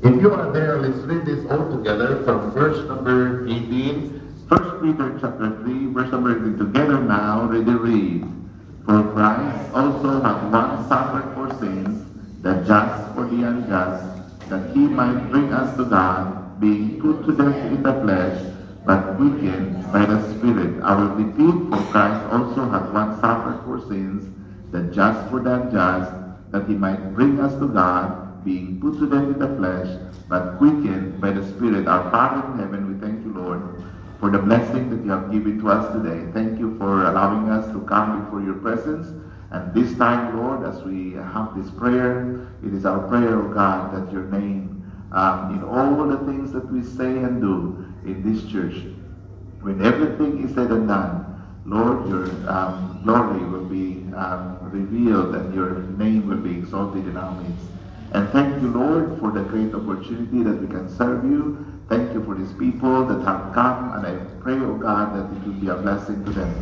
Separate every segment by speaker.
Speaker 1: If you are there, let's read this all together from verse number 18. First Peter chapter 3, verse number 18. Together now, ready read. For Christ also hath once suffered for sins, the just for the unjust, that he might bring us to God, being put to death in the flesh, but quickened by the Spirit. Will repeat, for Christ also hath once suffered for sins, the just for the unjust, that he might bring us to God, being put to death in the flesh, but quickened by the Spirit. Our Father in heaven, we thank you, Lord, for the blessing that you have given to us today. Thank you for allowing us to come before your presence. And this time, Lord, as we have this prayer, it is our prayer, O God, that your name, um, in all the things that we say and do in this church, when everything is said and done, Lord, your um, glory will be um, revealed and your name will be exalted in our midst. And thank you, Lord, for the great opportunity that we can serve you. Thank you for these people that have come, and I pray, oh God, that it will be a blessing to them.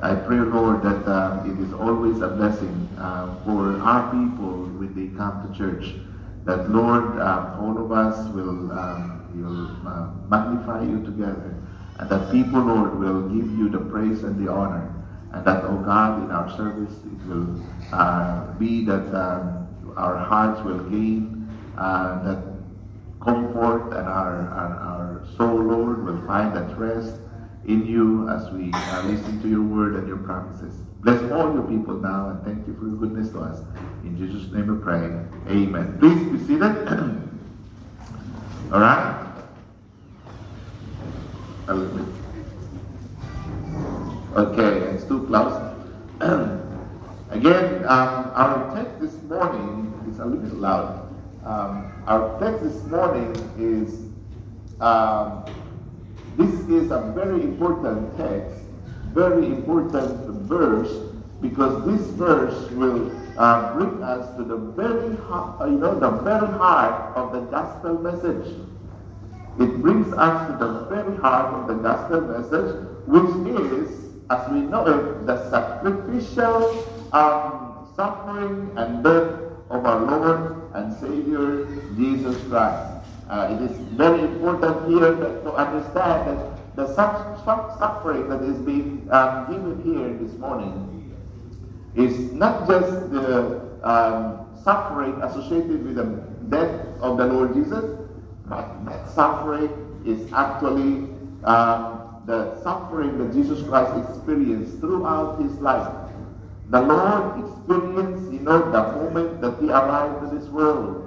Speaker 1: I pray, Lord, that uh, it is always a blessing uh, for our people when they come to church. That, Lord, uh, all of us will, um, will uh, magnify you together. And that people, Lord, will give you the praise and the honor. And that, oh God, in our service, it will uh, be that um, our hearts will gain uh, that comfort and our, our, our soul, Lord, will find that rest in you as we uh, listen to your word and your promises. Bless all your people now and thank you for your goodness to us. In Jesus' name we pray. Amen. Please be seated. all right? Okay, it's too close. Again, um, our text this morning is a little bit loud. Um, our text this morning is um, this is a very important text, very important verse, because this verse will uh, bring us to the very heart, uh, you know, the very heart of the gospel message. It brings us to the very heart of the gospel message, which is, as we know it, the sacrificial um, suffering and death of our Lord and Savior Jesus Christ. Uh, it is very important here to understand that the suffering that is being um, given here this morning is not just the um, suffering associated with the death of the Lord Jesus, but that suffering is actually um, the suffering that Jesus Christ experienced throughout his life. The Lord experienced, you know, the moment that he arrived to this world.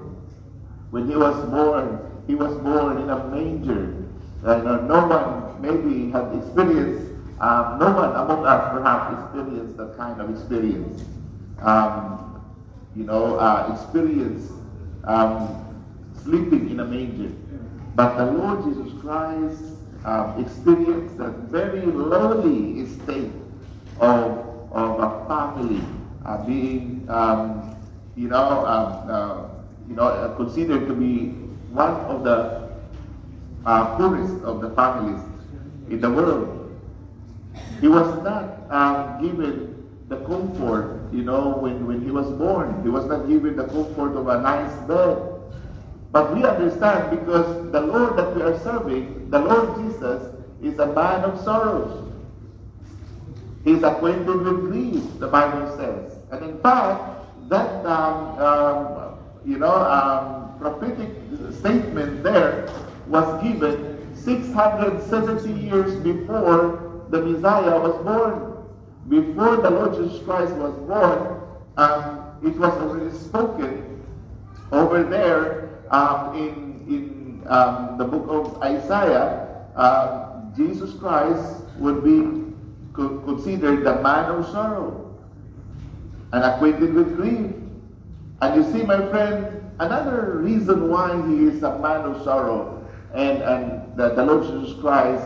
Speaker 1: When he was born, he was born in a manger. And uh, no one maybe had experienced, um, no one among us perhaps experienced that kind of experience. Um, you know, uh, experience um, sleeping in a manger. But the Lord Jesus Christ um, experienced that very lowly state of, of a family uh, being, um, you know, um, uh, you know, considered to be one of the uh, poorest of the families in the world. He was not um, given the comfort, you know, when, when he was born. He was not given the comfort of a nice bed. But we understand because the Lord that we are serving, the Lord Jesus, is a man of sorrows. He's acquainted with grief, the Bible says. And in fact, that, um, um, you know, um, prophetic statement there was given 670 years before the Messiah was born. Before the Lord Jesus Christ was born, um, it was already spoken over there um, in, in um, the book of Isaiah. Uh, Jesus Christ would be considered the man of sorrow and acquainted with grief. And you see, my friend, another reason why he is a man of sorrow and, and the, the Lord Jesus Christ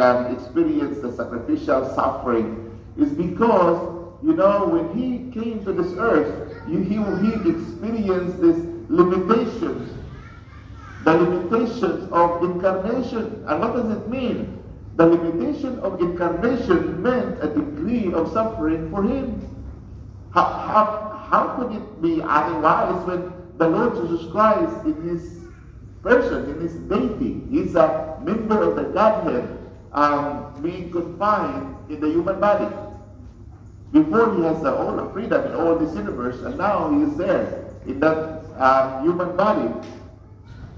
Speaker 1: um, experienced the sacrificial suffering is because, you know, when he came to this earth, he, he, he experienced these limitations. The limitations of incarnation. And what does it mean? The limitation of incarnation meant a degree of suffering for him. How, how, how could it be otherwise when the Lord Jesus Christ in his person in his deity. He's a member of the Godhead um, being confined in the human body. Before he has all the freedom in all this universe, and now he is there in that uh, human body.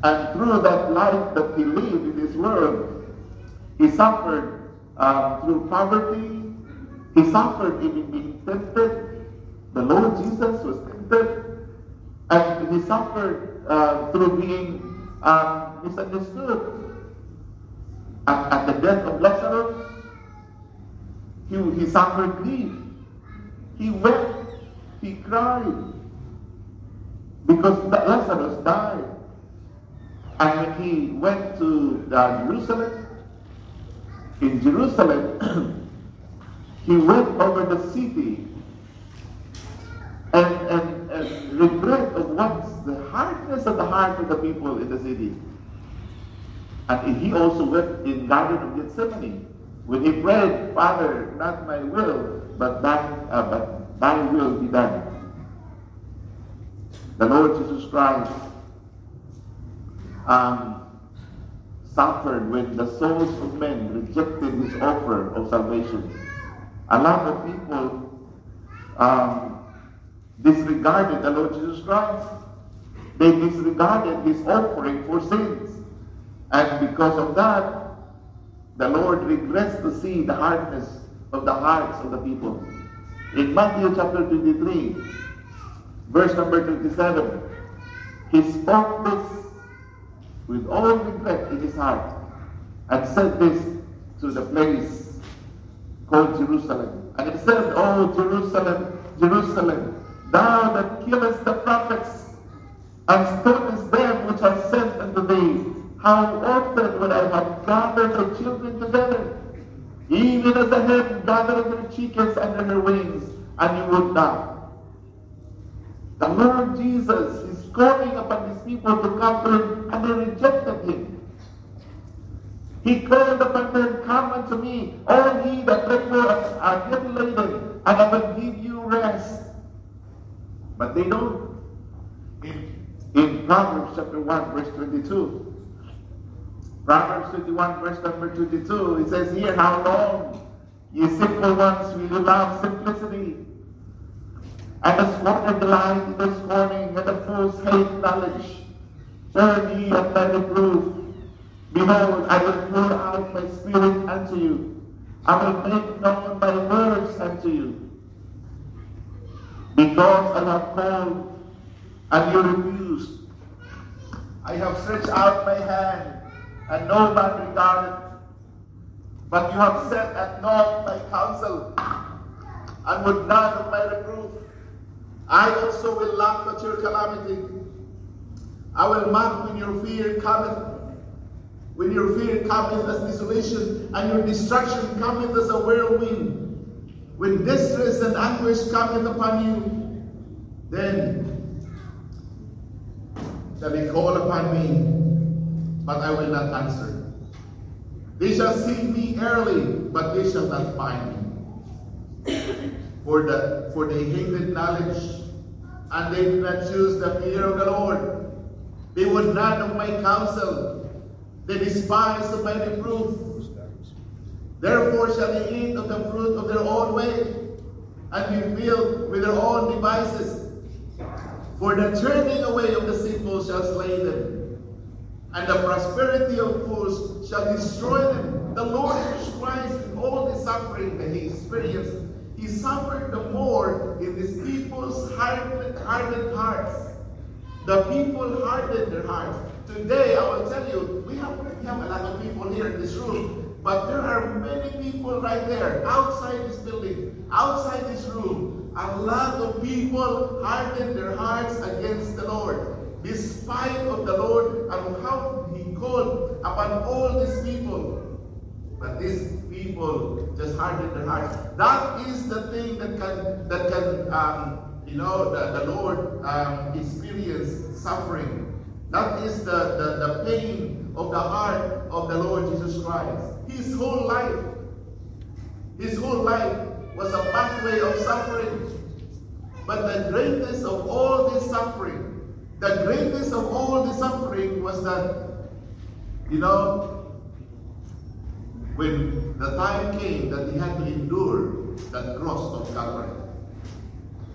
Speaker 1: And through that life that he lived in this world, he suffered um, through poverty. He suffered even being tempted. The Lord Jesus was tempted. And he suffered uh, through being um, misunderstood. At, at, the death of Lazarus, he, he suffered grief. He wept. He cried. Because Lazarus died. And when he went to uh, Jerusalem, in Jerusalem, he went over the city and, and, and regret of what's the hardness of the heart of the people in the city. And he also wept in Garden of Gethsemane when he prayed, Father, not my will, but thy, uh, but thy will be done. The Lord Jesus Christ um, suffered when the souls of men rejected his offer of salvation. A lot of people um, disregarded the Lord Jesus Christ. They disregarded his offering for sins. And because of that, the Lord regrets to see the hardness of the hearts of the people. In Matthew chapter 23, verse number 27, he spoke this with all regret in his heart and said this to the place called Jerusalem. And he said, Oh, Jerusalem, Jerusalem, thou that killest the prophets and stonest them which are sent unto thee, how often would I have gathered the children together, even as a hen gathers her chickens under her wings, and you would not. The Lord Jesus is calling upon his people to come to him, and they rejected him. He called upon them, Come unto me, all ye that labor are heavy laden, and I will give you rest. But they don't. In, in Proverbs chapter 1, verse 22, Proverbs 21, verse number 22, it says here, How long, ye simple ones, will you love simplicity? And the scorned delight in this morning and the fools hate knowledge. Turn ye at my reproof. Behold, I will pour out my spirit unto you. I will make known my words unto you. Because I have called, and you refused. I have stretched out my hand, and no man regarded. But you have set at naught my counsel, and would none of my reproof. I also will laugh at your calamity. I will mock when your fear cometh. When your fear cometh as desolation, and your destruction cometh as a whirlwind. When distress and anguish cometh upon you, then shall they call upon me, but I will not answer. They shall seek me early, but they shall not find me. For, the, for they hated knowledge, and they did not choose the fear of the Lord. They would not know my counsel. They despised my reproof. Therefore shall they eat of the fruit of their own way, and be filled with their own devices. For the turning away of the simple shall slay them and the prosperity of fools shall destroy them. The Lord Jesus Christ, in all the suffering that he experienced, suffered the more in these people's hardened, hardened hearts. The people hardened their hearts. Today, I will tell you, we have, we have a lot of people here in this room, but there are many people right there, outside this building, outside this room. A lot of people hardened their hearts against the Lord despite of the Lord and how he called upon all these people. But these people just hardened their hearts. That is the thing that can that can um, you know the, the Lord um, experience suffering. That is the, the, the pain of the heart of the Lord Jesus Christ. His whole life, his whole life was a pathway of suffering. But the greatest of all this suffering the greatest of all the suffering was that, you know, when the time came that he had to endure that cross of Calvary.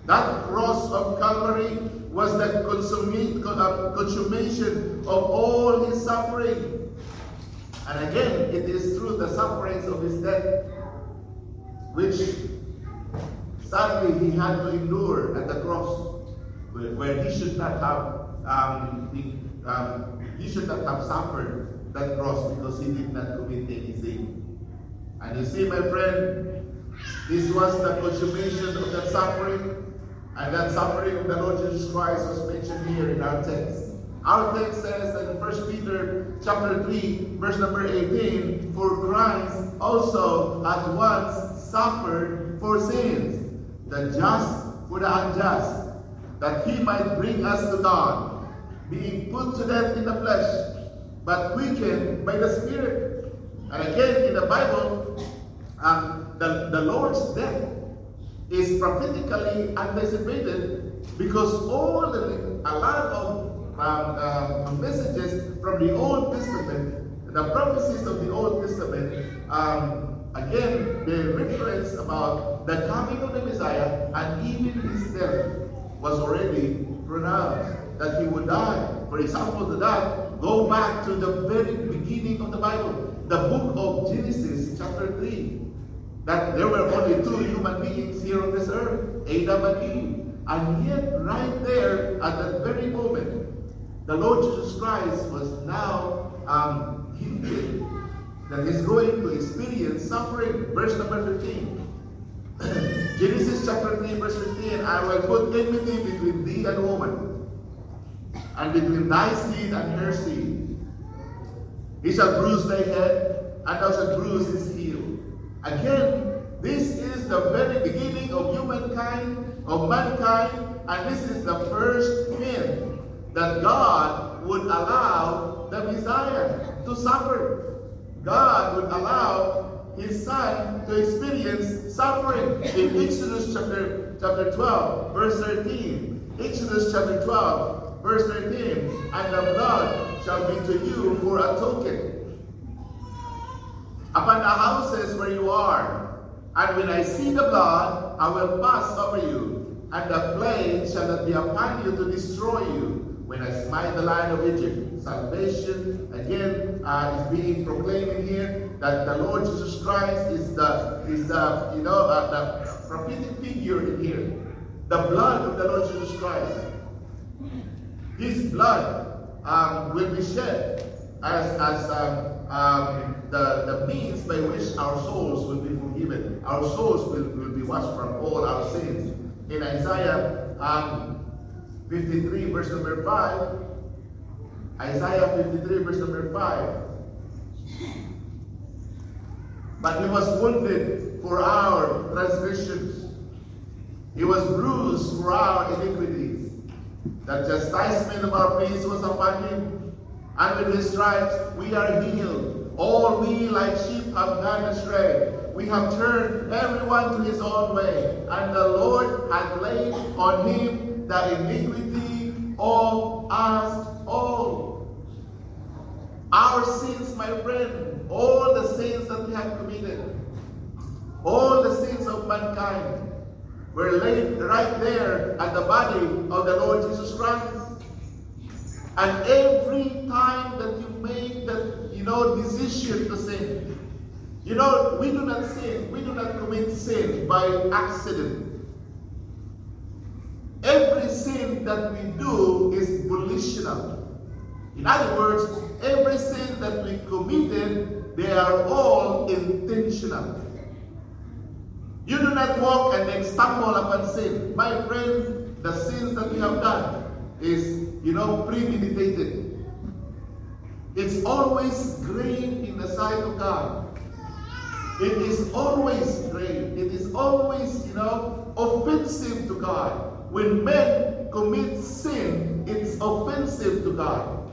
Speaker 1: That cross of Calvary was the uh, consummation of all his suffering. And again, it is through the sufferings of his death, which sadly he had to endure at the cross, where, he should not have um, been, um, he should not have suffered that cross because he did not commit any sin. And you see, my friend, this was the consummation of that suffering and that suffering of the Lord Jesus Christ was mentioned here in our text. Our text says that in 1 Peter chapter 3, verse number 18, For Christ also at once suffered for sins, the just for the unjust, that he might bring us to God, being put to death in the flesh, but quickened by the Spirit. And again in the Bible, um, the, the Lord's death is prophetically anticipated because all the, a lot of um, um, messages from the Old Testament, the prophecies of the Old Testament, um, again, they reference about the coming of the Messiah and even his death was already pronounced that he would die. For example, to that, go back to the very beginning of the Bible, the book of Genesis, chapter 3 that there were only two human beings here on this earth, Adam and Eve. And yet, right there, at that very moment, the Lord Jesus Christ was now um, that he's going to experience suffering. Verse number 15. Genesis chapter 3, verse 15. I will put enmity between thee and woman, and between thy seed and her seed. He shall bruise thy head, and thou shalt bruise his heel. Again, this is the very beginning of humankind, of mankind, and this is the first hint that God would allow the Messiah to suffer. God would allow his son to experience suffering. In Exodus chapter, chapter 12, verse 13. Exodus chapter 12, verse 13. And the blood shall be to you for a token upon the houses where you are. And when I see the blood, I will pass over you, and the plague shall not be upon you to destroy you. When I smite the land of Egypt, salvation again uh, is being proclaimed here that the Lord Jesus Christ is the is the you know uh, the prophetic figure in here. The blood of the Lord Jesus Christ. His blood um, will be shed as as um, um, the, the means by which our souls will be forgiven. Our souls will, will be washed from all our sins. In Isaiah um, 53, verse number 5, Isaiah 53, verse number 5. But he was wounded for our transgressions. He was bruised for our iniquities. The chastisement of our peace was upon him, and with his stripes we are healed. All we like sheep have gone astray. We have turned everyone to his own way, and the Lord hath laid on him the iniquity of us all. Our sins, my friend, all the sins that we have committed, all the sins of mankind, were laid right there at the body of the Lord Jesus Christ. And every time that you make that you know, decision to sin. You know, we do not sin, we do not commit sin by accident. Every sin that we do is volitional. In other words, every sin that we committed, they are all intentional. You do not walk and then stumble upon sin. My friend, the sins that we have done is, you know, premeditated. It's always great in the sight of God. It is always great. It is always, you know, offensive to God. When men commit sin, it's offensive to God.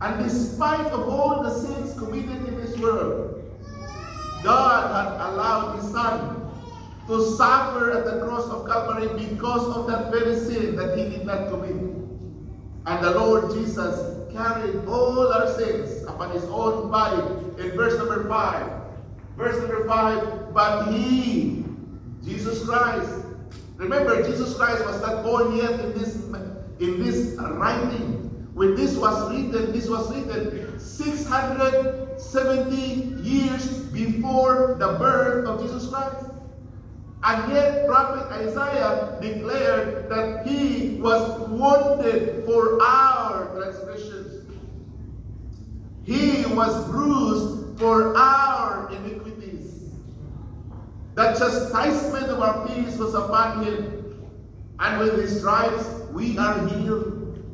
Speaker 1: And despite of all the sins committed in this world, God had allowed His Son to suffer at the cross of Calvary because of that very sin that He did not commit. And the Lord Jesus carried all our sins upon his own body in verse number 5. Verse number 5, but he, Jesus Christ, remember Jesus Christ was not born yet in this in this writing. When this was written, this was written 670 years before the birth of Jesus Christ. And yet, Prophet Isaiah declared that he was wounded for our transgressions. He was bruised for our iniquities. The chastisement of our peace was upon him, and with his stripes we are healed.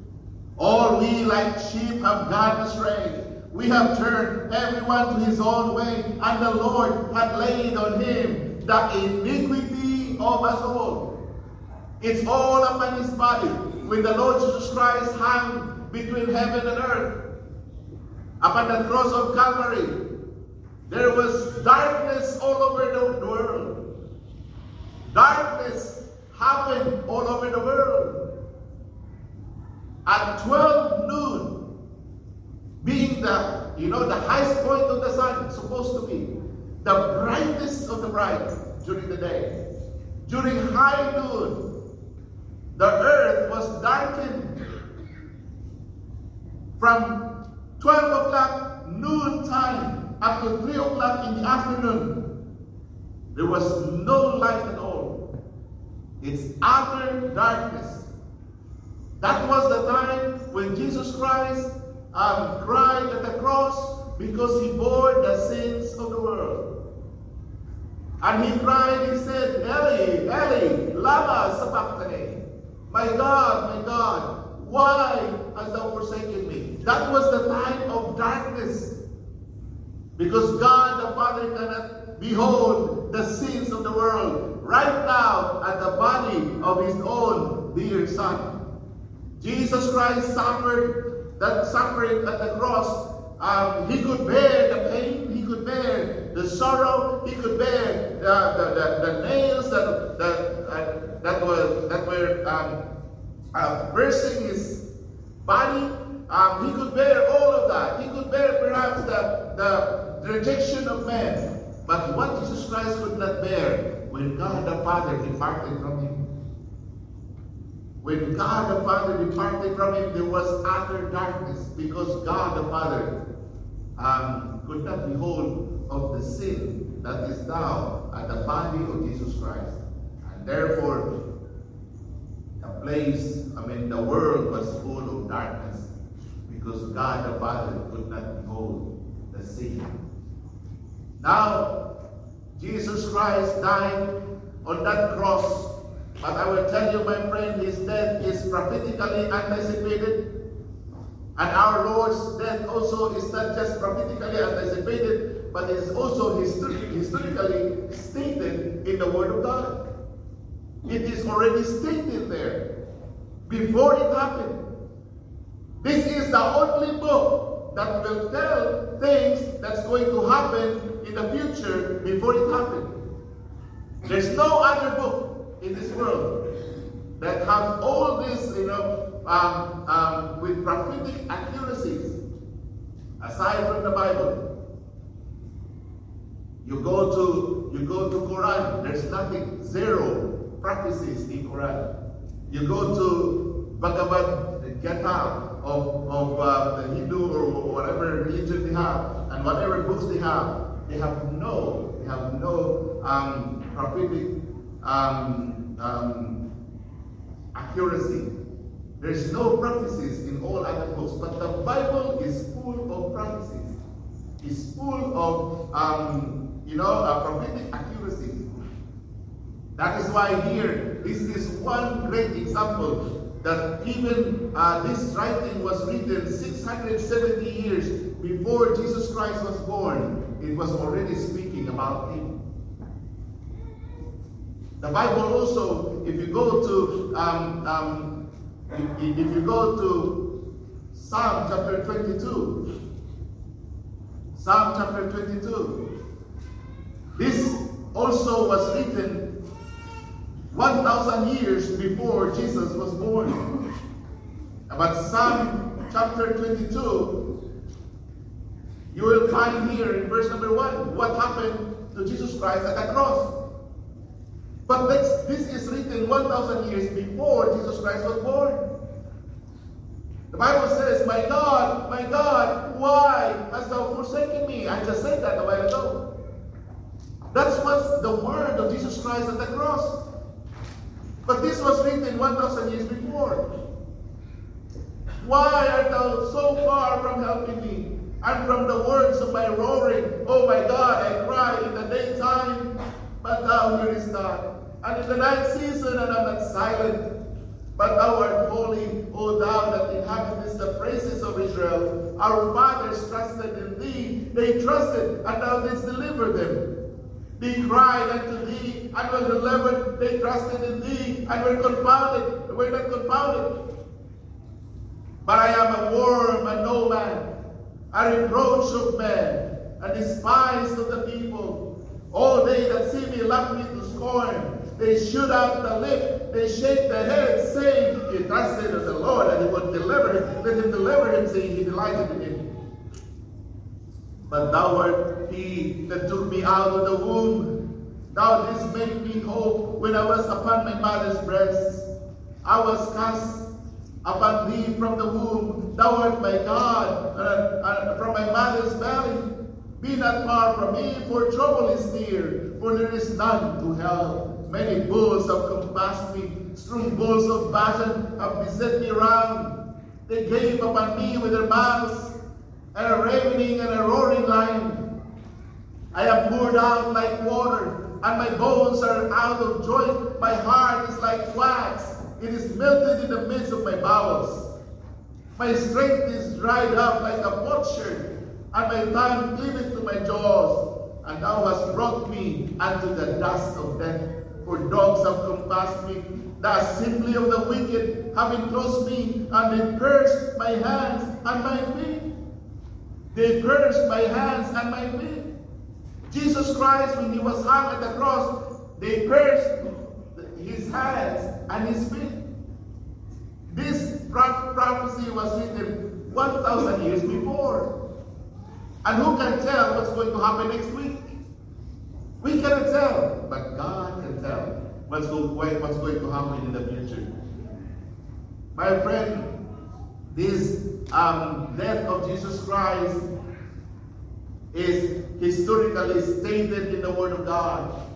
Speaker 1: All we like sheep have gone astray. We have turned everyone to his own way, and the Lord had laid on him the iniquity of us all. It's all upon his body. When the Lord Jesus Christ hung between heaven and earth, upon the cross of Calvary, there was darkness all over the world. Darkness happened all over the world. At 12 noon, the, you know, the highest point of the sun, supposed to be the brightest of the bright during the day. During high noon, the earth was darkened. From 12 o'clock noon time up to 3 o'clock in the afternoon, there was no light at all. It's utter darkness. That was the time when Jesus Christ um, cried at the cross because he bore the sins of the world. And he cried, he said, Eli, Eli, lama sabachthani. My God, my God, why hast thou forsaken me? That was the time of darkness. Because God the Father cannot behold the sins of the world right now at the body of his own dear Son. Jesus Christ suffered that suffering at the cross. Um, he could bear the pain, he could bear the sorrow, he could bear the, the, the, the nails that, that, uh, that were, that were um, uh, bursting his body. Um, he could bear all of that. He could bear perhaps the, the rejection of men. But what Jesus Christ could not bear when God the Father departed from him when God the Father departed from him, there was utter darkness because God the Father um, could not behold of the sin that is now at the body of Jesus Christ. And therefore, the place, I mean, the world was full of darkness because God the Father could not behold the sin. Now, Jesus Christ died on that cross but I will tell you, my friend, his death is prophetically anticipated. And our Lord's death also is not just prophetically anticipated, but is also historically stated in the Word of God. It is already stated there before it happened. This is the only book that will tell things that's going to happen in the future before it happened. There's no other book in this world that have all this, you know, um, um, with prophetic accuracies, aside from the Bible. You go to you go to Quran, there's nothing, zero prophecies in Quran. You go to Bhagavad Gita of, of uh, the Hindu or whatever religion they have, and whatever books they have, they have no, they have no um, prophetic um, um, accuracy. There's no prophecies in all other books, but the Bible is full of prophecies. It's full of, um, you know, uh, prophetic accuracy. That is why here, this is one great example that even uh, this writing was written 670 years before Jesus Christ was born. It was already speaking about. The Bible also, if you go to um, um, if, if you go to Psalm chapter 22, Psalm chapter 22, this also was written 1,000 years before Jesus was born. But Psalm chapter 22, you will find here in verse number 1 what happened to Jesus Christ at the cross. But this, this is written 1,000 years before Jesus Christ was born. The Bible says, My God, my God, why hast thou forsaken me? I just said that a while ago. That's what's the word of Jesus Christ at the cross. But this was written 1,000 years before. Why art thou so far from helping me? And from the words of my roaring, oh my God, I cry in the daytime, but thou hearest not. And in the night season, and I'm not silent. But thou art holy, O thou that inhabitest the praises of Israel. Our fathers trusted in thee. They trusted, and thou didst deliver them. They cried unto thee, and were delivered. They trusted in thee, and were confounded. Were not confounded. But I am a worm and no man, a reproach of men, a despised of the people. All they that see me laugh me to scorn. They shoot out the lip, they shake their head, saying, He trusted in the Lord, and he would deliver him. Let him deliver him, saying, He delighted in him. But thou art he that took me out of the womb. Thou didst make me hope when I was upon my mother's breast. I was cast upon thee from the womb. Thou art my God, and from my mother's belly. Be not far from me, for trouble is near, for there is none to help. Many bulls have compassed me, strong bulls of Bashan have beset me round. They gave upon me with their mouths, and a ravening and a roaring lion. I am poured out like water, and my bones are out of joint. My heart is like wax, it is melted in the midst of my bowels. My strength is dried up like a potsherd, and my tongue cleaveth to my jaws. And thou hast brought me unto the dust of death for dogs have compassed me. The assembly of the wicked have enclosed me, and they cursed my hands and my feet. They cursed my hands and my feet. Jesus Christ, when he was hung at the cross, they cursed his hands and his feet. This prophecy was written 1,000 years before. And who can tell what's going to happen next week? We cannot tell, but God can tell what's, what's going to happen in the future. My friend, this um, death of Jesus Christ is historically stated in the Word of God.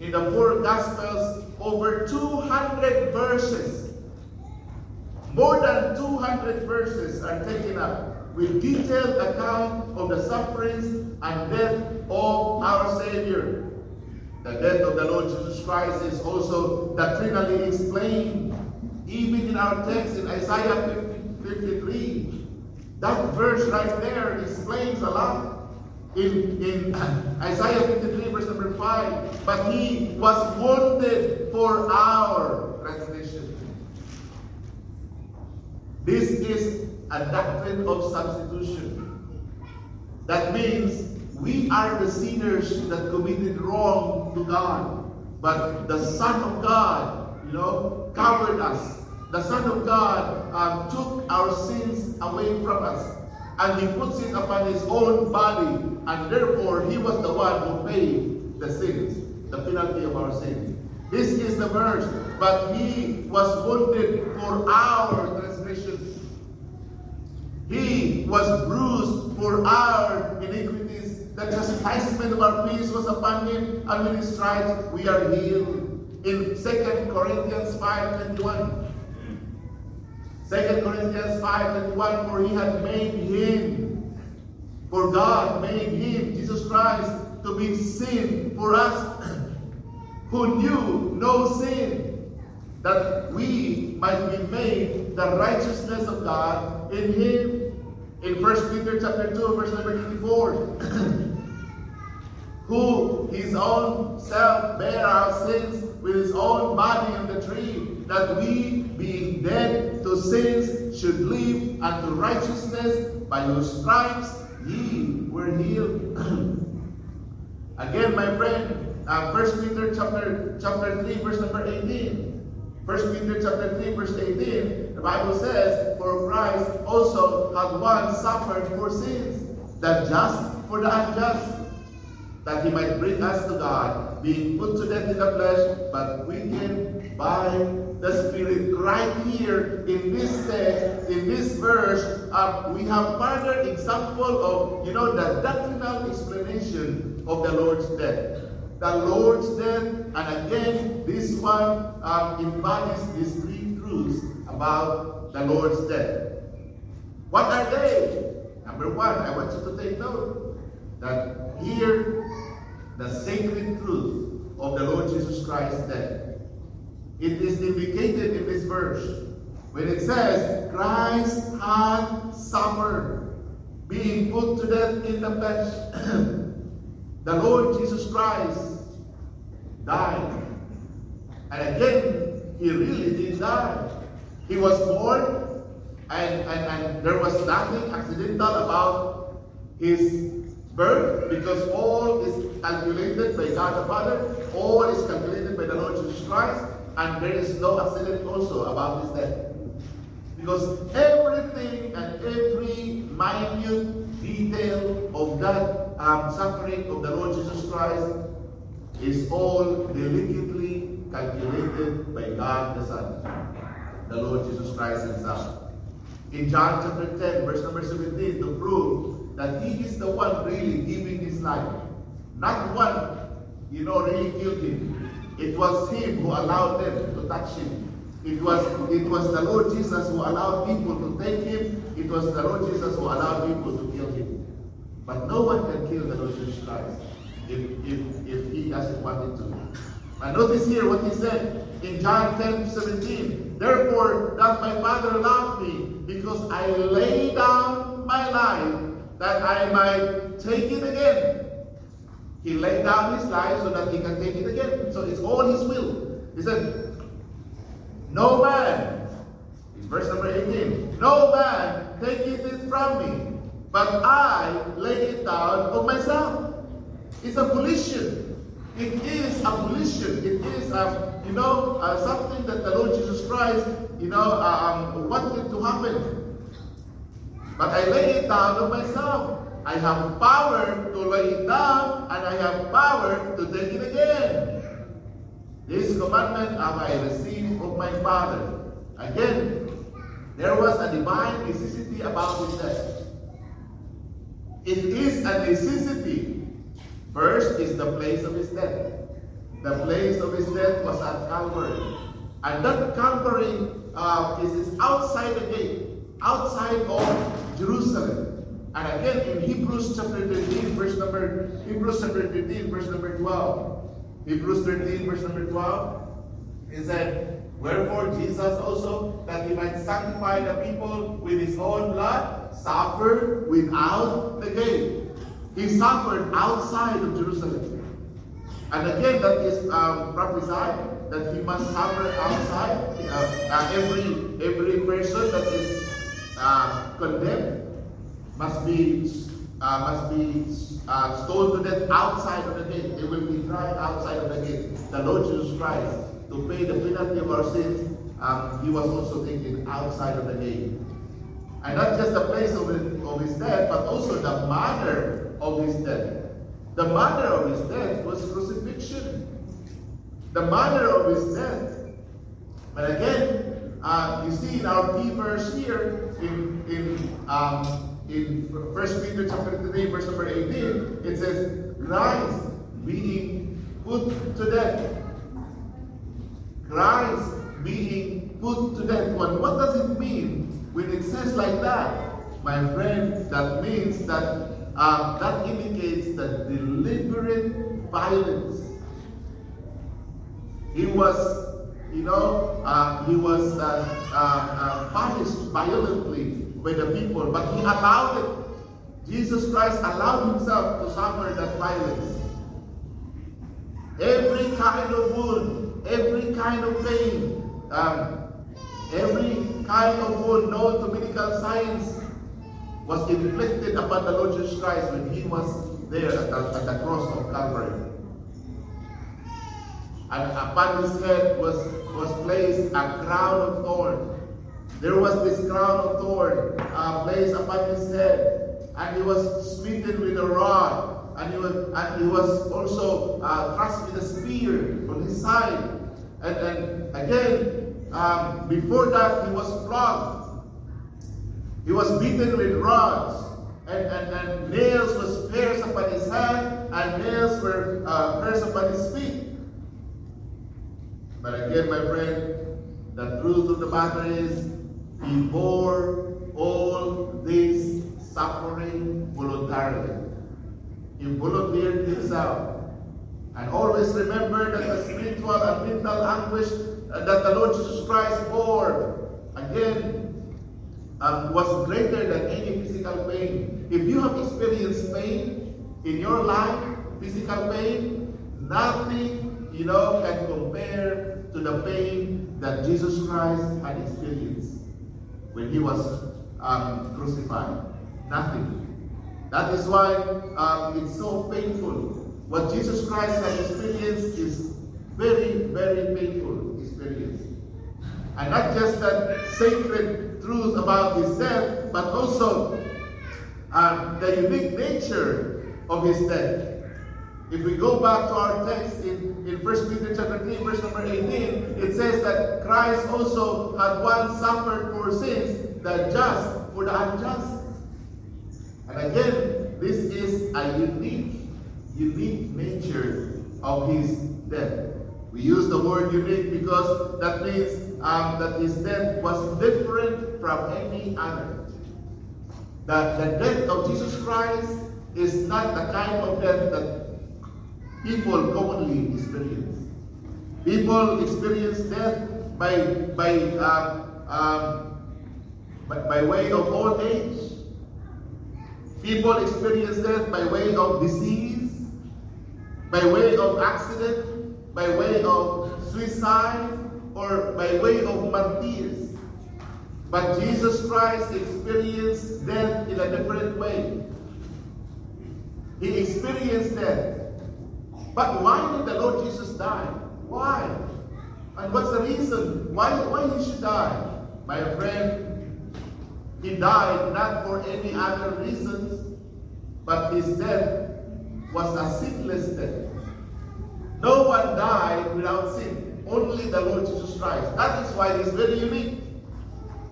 Speaker 1: In the four Gospels, over 200 verses, more than 200 verses are taken up with detailed account of the sufferings and death of our Savior. The death of the Lord Jesus Christ is also doctrinally explained, even in our text in Isaiah 53. That verse right there explains a lot. In, in Isaiah 53, verse number 5, but he was wounded for our transgression. This is a doctrine of substitution. That means we are the sinners that committed wrong to God. But the Son of God, you know, covered us. The Son of God um, took our sins away from us. And He puts it upon His own body. And therefore, He was the one who paid the sins, the penalty of our sins. This is the verse. But He was wounded for our transgressions. He was bruised for our. The chastisement of our peace was upon him, and with his stripes we are healed. In 2 Corinthians 5.21. 2 Corinthians 5.21, for he had made him, for God made him, Jesus Christ, to be sin for us, who knew no sin, that we might be made the righteousness of God in him. In 1 Peter chapter 2, verse number 24. who his own self bare our sins with his own body on the tree, that we, being dead to sins, should live unto righteousness, by whose stripes ye were healed. Again, my friend, uh, 1 Peter chapter, chapter 3, verse number 18. 1 Peter chapter 3, verse 18. the Bible says, For Christ also had once suffered for sins, the just for the unjust, that he might bring us to God, being put to death in the flesh, but quickened by the Spirit. Right here in this text, in this verse, uh, we have further example of, you know, the doctrinal explanation of the Lord's death. The Lord's death, and again, this one um, embodies these three truths about the Lord's death. What are they? Number one, I want you to take note that here, the sacred truth of the Lord Jesus Christ's death. It is indicated in this verse when it says, Christ had suffered, being put to death in the flesh. the Lord Jesus Christ died. And again, he really did die. He was born, and, and, and there was nothing accidental about his birth because all is calculated by God the Father, all is calculated by the Lord Jesus Christ, and there is no accident also about his death. Because everything and every minute detail of that um, suffering of the Lord Jesus Christ is all delicately calculated by God the Son, the Lord Jesus Christ Himself. In John chapter 10, verse number 17, to prove that He is the one really giving His life. Not one, you know, really killed Him. It was Him who allowed them to touch Him. It was, it was the Lord Jesus who allowed people to take Him. It was the Lord Jesus who allowed people to kill Him. But no one can kill the Lord Jesus Christ if, if, if He doesn't want it to. And notice here what He said in John 10, 17. Therefore does my Father love me, because I lay down my life that I might take it again. He laid down his life so that he can take it again. So it's all his will. He said, No man, In verse number 18, no man taketh it from me, but I lay it down of myself. It's a volition. It is a volition. It is, a, you know, uh, something that the Lord Jesus Christ, you know, uh, um, wanted to happen. But I lay it down of myself. I have power to lay it down, and I have power to take it again. This commandment have I received of my Father. Again, there was a divine necessity about his death. It is a necessity. First is the place of his death. The place of his death was at Calvary. And that Calvary uh, is outside the gate, outside of Jerusalem. And again in Hebrews chapter 13, verse number Hebrews chapter 13, verse number 12. Hebrews 13, verse number 12. It said, Wherefore Jesus also, that he might sanctify the people with his own blood, suffered without the gate. He suffered outside of Jerusalem. And again, that is um, prophesied that he must suffer outside. Uh, uh, every every person that is uh, condemned must be uh, must be uh, stoned to death outside of the gate. They will be tried outside of the gate. The Lord Jesus Christ, to pay the penalty of our sins, um, he was also taken outside of the gate. And not just the place of his, of his death, but also the manner of his death. The manner of his death was crucifixion. The manner of his death. But again, uh, you see in our key verse here, in, in um, in 1 Peter chapter 3, verse number 18, it says, Christ being put to death. Christ being put to death. What, what does it mean when it says like that? My friend, that means that uh, that indicates the deliberate violence. He was, you know, uh, he was uh, uh, uh punished violently by the people, but he allowed it. Jesus Christ allowed himself to suffer that violence. Every kind of wound, every kind of pain, um, every kind of wound known to medical science was inflicted upon the Lord Jesus Christ when he was there at the, at the cross of Calvary. And upon his head was, was placed a crown of thorns there was this crown of thorns uh, placed upon his head, and he was smitten with a rod, and he was, and he was also uh, thrust with a spear on his side. And, and again, um, before that, he was flogged. He was beaten with rods, and, and, and nails was pierced upon his hand, and nails were uh, pierced upon his feet. But again, my friend, the truth of the matter is, he bore all this suffering voluntarily. He volunteered himself. And always remember that the spiritual and mental anguish that the Lord Jesus Christ bore, again, um, was greater than any physical pain. If you have experienced pain in your life, physical pain, nothing, you know, can compare to the pain that Jesus Christ had experienced when he was um, crucified. Nothing. That is why um, it's so painful. What Jesus Christ has experienced is very, very painful experience. And not just that sacred truth about his death, but also um, the unique nature of his death. If we go back to our text in, in 1 Peter chapter 3, verse number 18, it says that Christ also had once suffered for sins, the just for the unjust. And again, this is a unique, unique nature of his death. We use the word unique because that means um, that his death was different from any other. That the death of Jesus Christ is not the kind of death that people commonly experience. People experience death by by um, um, by, by way of old age. People experience death by way of disease, by way of accident, by way of suicide, or by way of martyrs. But Jesus Christ experienced death in a different way. He experienced death. But why did the Lord Jesus die? Why? And what's the reason? Why, why he should die? My friend, he died not for any other reasons, but his death was a sinless death. No one died without sin. Only the Lord Jesus Christ. That is why he's very unique.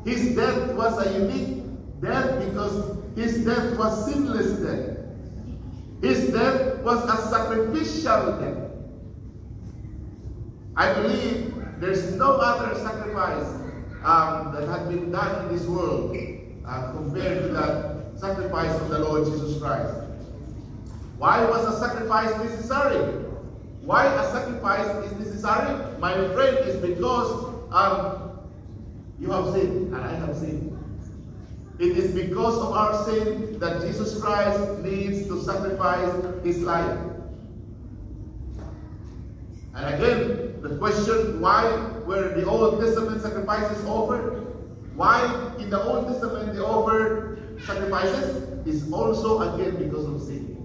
Speaker 1: His death was a unique death because his death was sinless death. His death was a sacrificial death. I believe there's no other sacrifice um, that had been done in this world uh, compared to that sacrifice of the Lord Jesus Christ. Why was a sacrifice necessary? Why a sacrifice is necessary? My friend, is because um, you have sinned and I have sinned. It is because of our sin that Jesus Christ needs to sacrifice his life. And again, the question why were the Old Testament sacrifices offered? Why in the Old Testament they offered sacrifices? Is also again because of sin.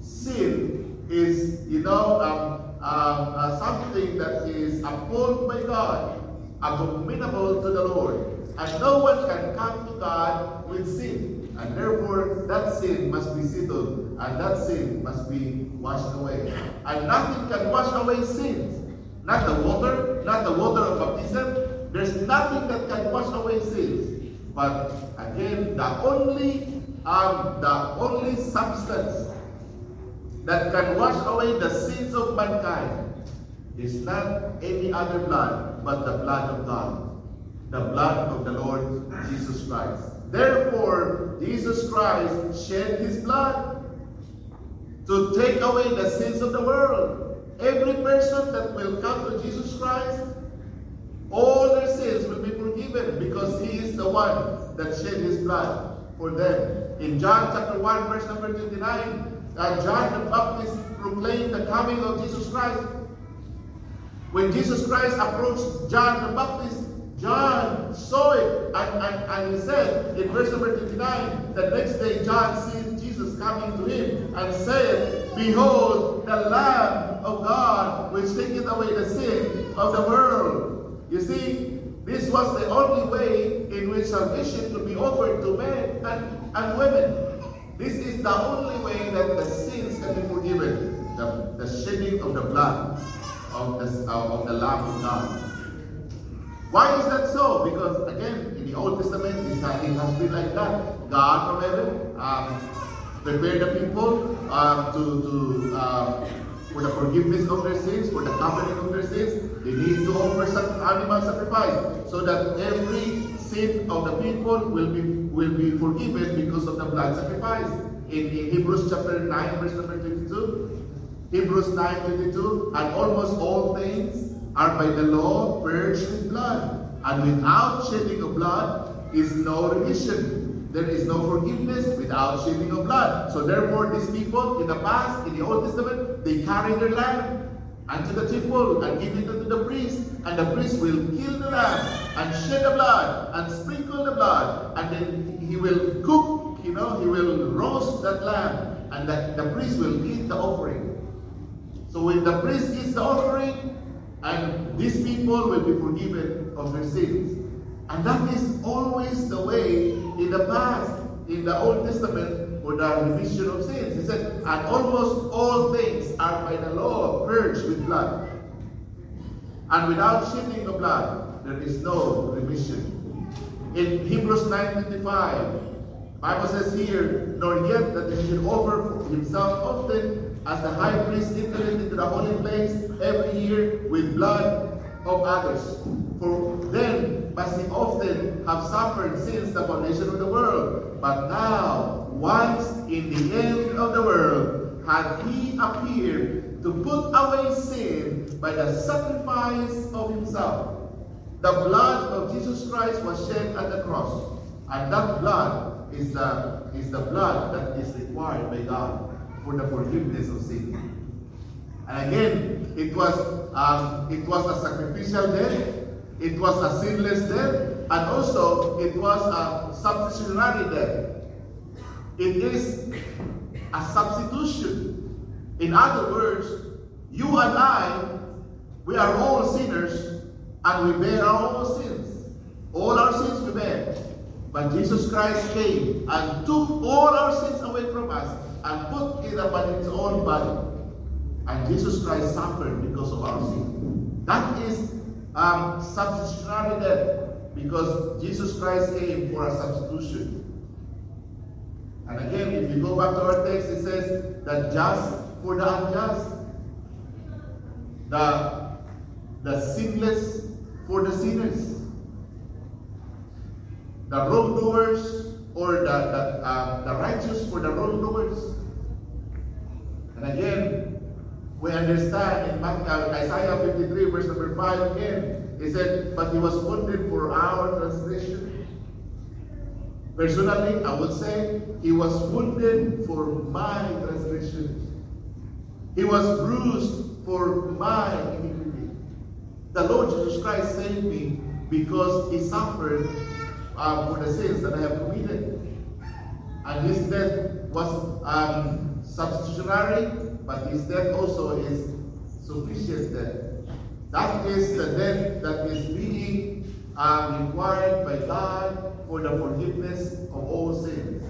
Speaker 1: Sin is, you know, um, um, uh, something that is approved by God, abominable to the Lord. And no one can come to God with sin. And therefore, that sin must be settled. And that sin must be washed away. And nothing can wash away sins. Not the water, not the water of baptism. There's nothing that can wash away sins. But again, the only um, the only substance that can wash away the sins of mankind is not any other blood, but the blood of God the blood of the Lord Jesus Christ. Therefore, Jesus Christ shed his blood to take away the sins of the world. Every person that will come to Jesus Christ, all their sins will be forgiven because he is the one that shed his blood for them. In John chapter 1, verse number 29, uh, John the Baptist proclaimed the coming of Jesus Christ. When Jesus Christ approached John the Baptist, John saw it and, and, and he said in verse number 59, the next day John sees Jesus coming to him and said, Behold, the Lamb of God which taketh away the sin of the world. You see, This was the only way in which salvation could be offered to men and, and women. This is the only way that the sins can be forgiven. The, the shedding of the blood of the, of the Lamb of God. Why is that so? Because again, in the Old Testament, it has been like that. God from heaven um, prepared the people um, to, to uh, for the forgiveness of their sins, for the covering of their sins. They need to offer some animal sacrifice so that every sin of the people will be will be forgiven because of the blood sacrifice. In, in Hebrews chapter 9, verse number 22, Hebrews 9, 22, and almost all things are by the law purged with blood. And without shedding of blood is no remission. There is no forgiveness without shedding of blood. So therefore, these people in the past, in the Old Testament, they carry their lamb unto the temple and give it unto the priest. And the priest will kill the lamb and shed the blood and sprinkle the blood. And then he will cook, you know, he will roast that lamb. And the, the priest will eat the offering. So when the priest eats the offering, and these people will be forgiven of their sins. And that is always the way in the past, in the Old Testament, for the remission of sins. He said, and almost all things are by the law purged with blood. And without shedding of blood, there is no remission. In Hebrews 9.25, Bible says here, nor yet that he should offer himself often as the high priest entered into the holy place every year with blood of others. For then must he often have suffered since the foundation of the world. But now, once in the end of the world, hath he appeared to put away sin by the sacrifice of himself. The blood of Jesus Christ was shed at the cross. And that blood is the, is the blood that is required by God for the forgiveness of sin. And again, it was um, it was a sacrificial death, it was a sinless death, and also it was a substitutionary death. It is a substitution. In other words, you and I, we are all sinners, and we bear our own sins. All our sins we bear. But Jesus Christ came and took all our sins away from us and put it upon his own body. And Jesus Christ suffered because of our sin. That is um, substitutionary death because Jesus Christ came for a substitution. And again, if you go back to our text, it says that just for the unjust, the, the sinless for the sinners, the wrongdoers or the, the, uh, the righteous for the wrongdoers. And again, we understand in uh, Isaiah 53, verse number 5 again, he said, But he was wounded for our transgression. Personally, I would say, he was wounded for my transgression. He was bruised for my iniquity. The Lord Jesus Christ saved me because he suffered uh, for the sins that I have committed. And his death was um, substitutionary, but his death also is sufficient death. That is the death that is being um, required by God for the forgiveness of all sins.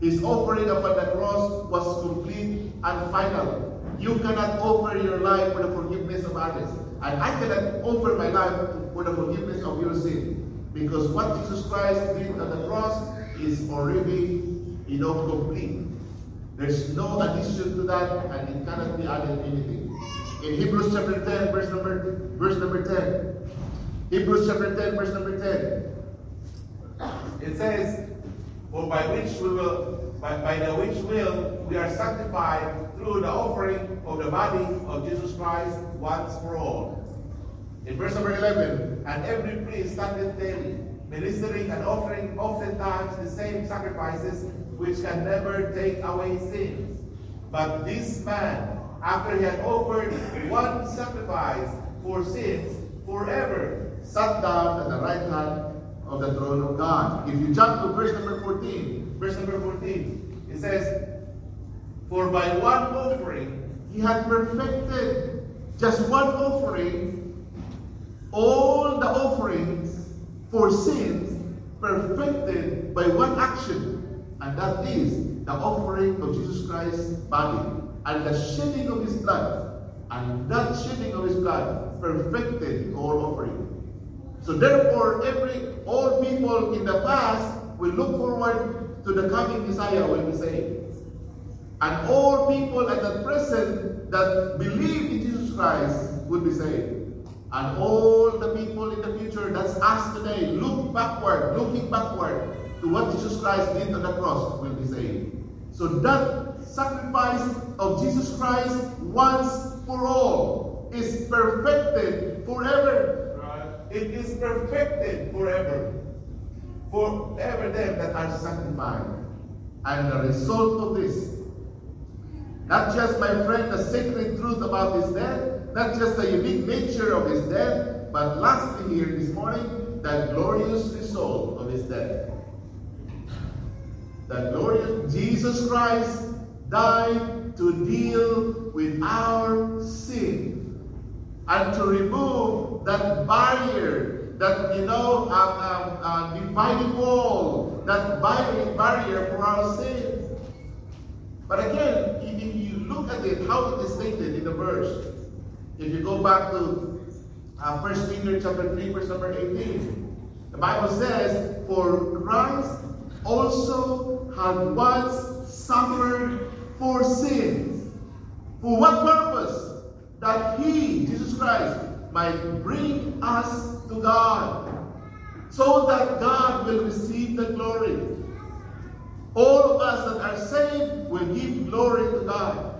Speaker 1: His offering upon the cross was complete and final. You cannot offer your life for the forgiveness of others. And I cannot offer my life for the forgiveness of your sin. Because what Jesus Christ did on the cross is already, you know, complete. There's no addition to that, and it cannot be added anything. In Hebrews chapter 10, verse number, verse number 10. Hebrews chapter 10, verse number 10. It says, For by which we will, by, by the which will we are sanctified through the offering of the body of Jesus Christ once for all. In verse number 11, and every priest standeth daily, ministering and offering oftentimes the same sacrifices which can never take away sins. But this man, after he had offered one sacrifice for sins forever, sat down at the right hand of the throne of God. If you jump to verse number 14, verse number 14, it says, For by one offering he had perfected just one offering all the offerings for sins perfected by one action, and that is the offering of Jesus Christ's body and the shedding of his blood. And that shedding of his blood perfected all offering. So therefore, every all people in the past will look forward to the coming Messiah when we say, And all people at the present that believe in Jesus Christ will be saved. And all the people in the future, that's us today, look backward, looking backward to what Jesus Christ did on the cross will be saved. So that sacrifice of Jesus Christ once for all is perfected forever. Right. It is perfected forever. Forever them that are sanctified. And the result of this, not just, my friend, the sacred truth about his death, not just the unique nature of his death, but lastly here this morning, that glorious result of his death. That glorious Jesus Christ died to deal with our sin and to remove that barrier, that you know, uh, uh, dividing wall, that barrier, barrier for our sins. But again, if you look at it, how it is stated in the verse, if you go back to uh, 1 Peter chapter 3, verse number 18, the Bible says, For Christ also had once suffered for sins. For what purpose? That he, Jesus Christ, might bring us to God. So that God will receive the glory. All of us that are saved will give glory to God.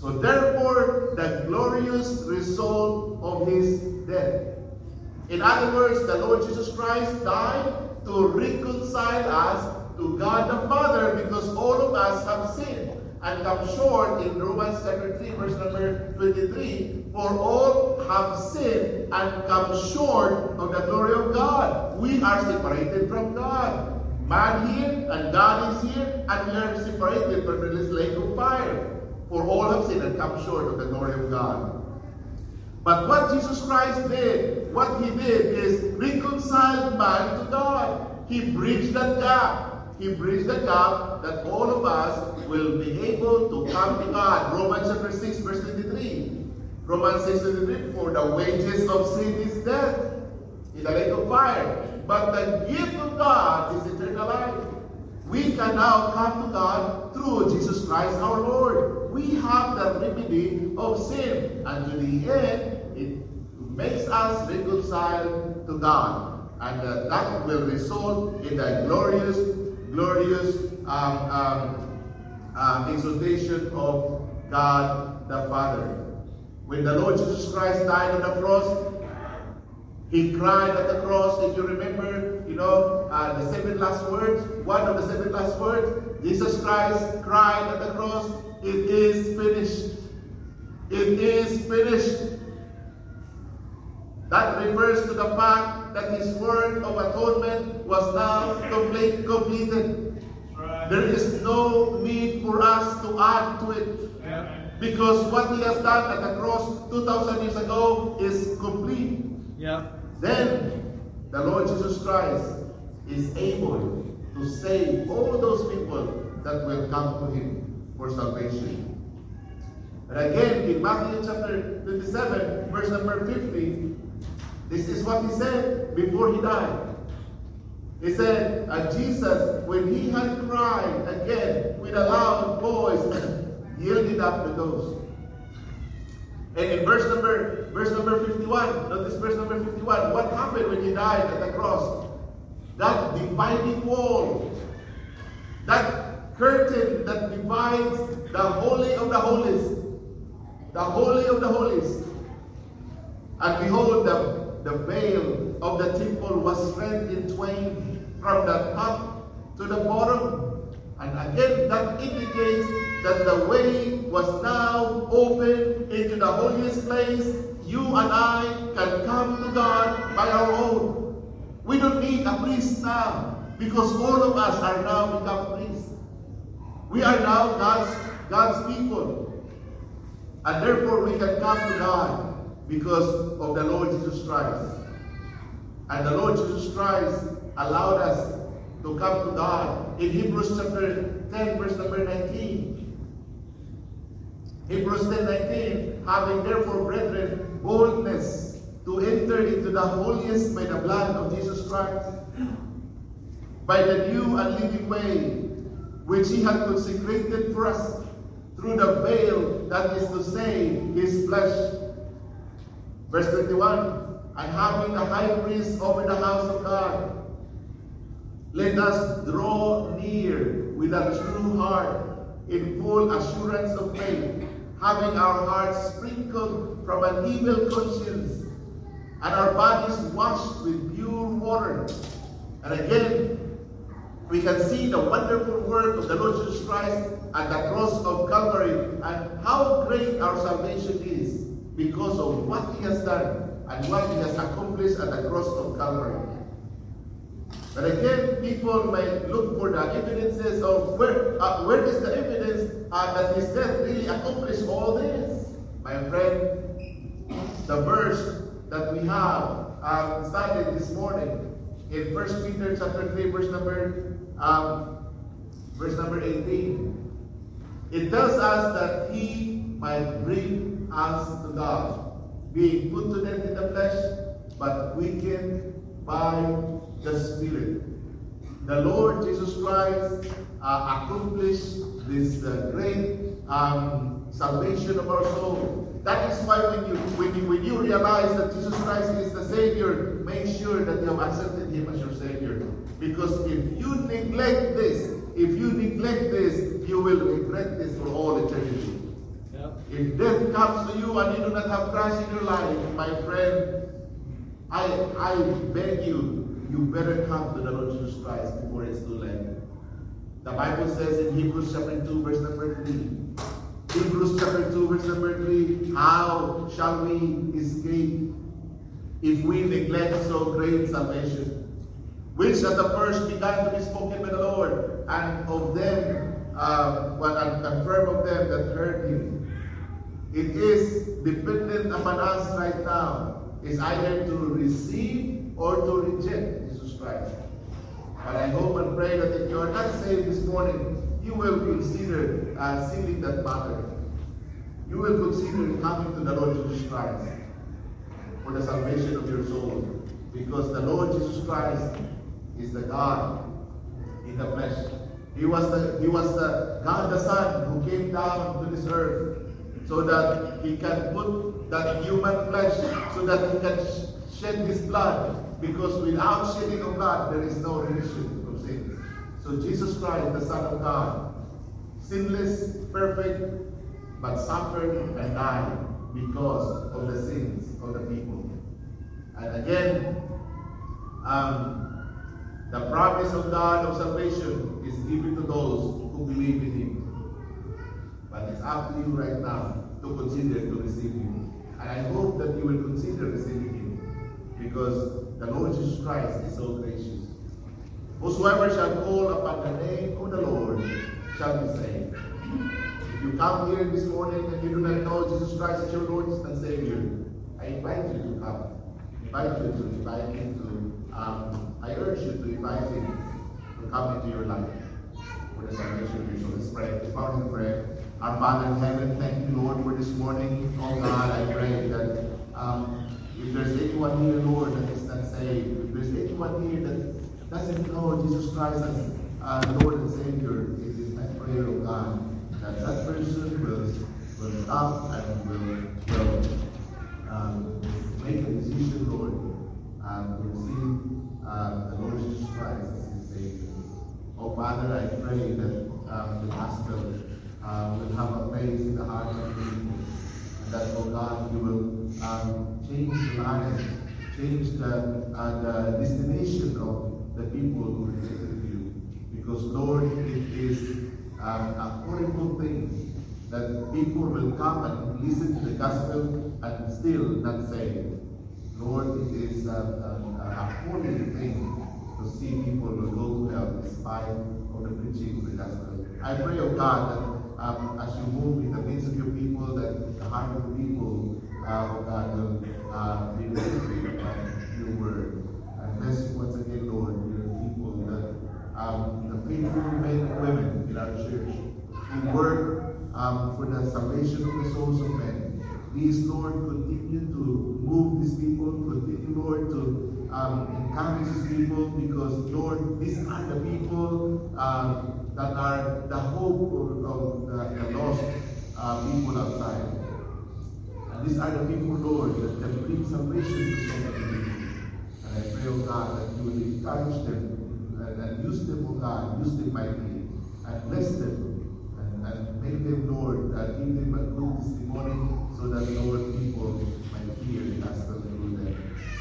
Speaker 1: So therefore, the glorious result of his death. In other words, the Lord Jesus Christ died to reconcile us to God the Father because all of us have sinned and come short in Romans chapter 3 verse number 23 for all have sinned and come short of the glory of God. We are separated from God. Man here and God is here and we are separated from this lake of fire. For all have sinned and come short of the glory of God. But what Jesus Christ did, what he did is reconcile man to God. He bridged that gap. He bridged the gap that all of us will be able to come to God. Romans chapter 6, verse 23. Romans 6, 23, for the wages of sin is death in the lake of fire. But the gift of God is eternal life. We can now come to God through Jesus Christ our Lord we have the remedy of sin. And to the end, it makes us reconciled to God. And uh, that will result in the glorious, glorious um, um, um, exaltation of God the Father. When the Lord Jesus Christ died on the cross, he cried at the cross. If you remember, you know, uh, the seven last words, one of the seven last words, Jesus Christ cried at the cross, it is finished. It is finished. That refers to the fact that his work of atonement was now complete, completed. Right. There is no need for us to add to it. Yeah. Because what he has done at the cross 2,000 years ago is complete. Yeah. Then the Lord Jesus Christ is able to save all those people that will come to him for salvation. And again, in Matthew chapter 27, verse number 50, this is what he said before he died. He said, and Jesus, when he had cried again with a loud voice, yielded up the ghost. And in verse number verse number 51, notice verse number 51, what happened when he died at the cross? That dividing wall, that curtain that divides the Holy of the Holies. The Holy of the Holies. And behold, the, the veil of the temple was rent in twain from the top to the bottom. And again, that indicates that the way was now open into the holiest place. You and I can come to God by our own. We don't need a priest now because all of us are now become priests. We are now God's, God's people. And therefore we can come to God because of the Lord Jesus Christ. And the Lord Jesus Christ allowed us to come to God. In Hebrews chapter 10, verse number 19. Hebrews 10, 19. Having therefore, brethren, boldness to enter into the holiest by the blood of Jesus Christ, by the new and living way, which he had consecrated for us through the veil that is to say, his flesh. Verse 21. And having a high priest over the house of God, let us draw near with a true heart in full assurance of faith, having our hearts sprinkled from an evil conscience and our bodies washed with pure water. And again, we can see the wonderful work of the Lord Jesus Christ at the cross of Calvary and how great our salvation is because of what He has done and what He has accomplished at the cross of Calvary. But again, people might look for the evidences of where, uh, where is the evidence uh, that his death really accomplished all this? My friend, the verse that we have um, studied this morning in 1 Peter chapter 3, verse number um, verse number 18. It tells us that he might bring us to God, being put to death in the flesh, but weakened by the Spirit. The Lord Jesus Christ uh, accomplished this uh, great um, salvation of our soul. That is why when you, when you when you realize that Jesus Christ is the Savior, make sure that you have accepted Him as your Savior. Because if you neglect this, if you neglect this, you will regret this for all eternity. Yep. If death comes to you and you do not have Christ in your life, my friend, I I beg you, you better come to the Lord Jesus Christ before it's too late. The Bible says in Hebrews chapter 2, verse number 3. Hebrews chapter 2, verse number 3. How shall we escape if we neglect so great salvation? Which at the first began to be spoken by the Lord, and of them, uh, well, and confirm of them that heard him. It is dependent upon us right now. Is either to receive or to reject Jesus Christ. But I hope and pray that if you are not saved this morning, you will consider uh, sealing that matter. You will consider coming to the Lord Jesus Christ for the salvation of your soul. Because the Lord Jesus Christ is the God in the flesh. He was the He was the God the Son who came down to this earth so that he can put that human flesh, so that he can shed his blood because without shedding of blood, there is no remission of sin. So Jesus Christ, the Son of God, sinless, perfect, but suffered and died because of the sins of the people. And again, um, the promise of God of salvation is given to those who believe in Him. But it's up to you right now to consider to receive Him. And I hope that you will consider receiving Him because the Lord Jesus Christ is so gracious. Whosoever shall call upon the name of the Lord shall be saved. If you come here this morning and you do not know Jesus Christ as your Lord and Savior, I invite you to come. I invite you to invite him to, um, I urge you to invite him to come into your life for the salvation of your soul. Let's pray. Let's bow in prayer. Our Father in heaven, thank you, Lord, for this morning. Oh God, I pray that um, if there's anyone here, Lord, that is not saved, if there's anyone here that doesn't know Jesus Christ as uh, Lord and Savior, it is my prayer, oh God, that that person will, will stop and will, will um, to receive uh, the Lord Jesus Christ as his Savior. Oh Father, I pray that um, the gospel uh, will have a place in the heart of the people, and that, oh God, you will um, change the lives, change the, uh, the destination of the people who rejected you. Because, Lord, it is um, a horrible thing that people will come and listen to the gospel and still not saved. Lord, it is a, holy thing to see people will go to hell despite of the preaching of the gospel. I pray, oh God, that um, as you move in the midst of your people, that the heart of the people, uh, God, will uh, be listening your word. And bless you once again, Lord, your people, the, um, the faithful men and women in our church who work um, for the salvation of the souls of men. Please, Lord, continue to move these people, continue, Lord, to um, encourage these people because, Lord, these are the people um, that are the hope of, of the, the lost uh, people outside. And these are the people, Lord, that can bring salvation to so many people. And I pray, oh God, that you will encourage them and, and use them, oh God, use them mightily and bless them and, and make them, Lord, uh, give them a good testimony so that lower people might hear. The rule there.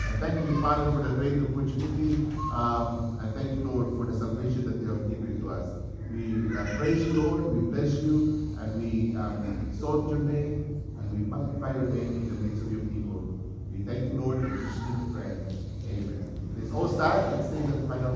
Speaker 1: I thank you, Father, for the great opportunity. Um, I thank you, Lord, for the salvation that you have given to us. We uh, praise you, Lord. We bless you. And we um, exalt your name. And we magnify your name in the midst of your people. We thank you, Lord, for your prayer. Amen. Let's all start and sing the final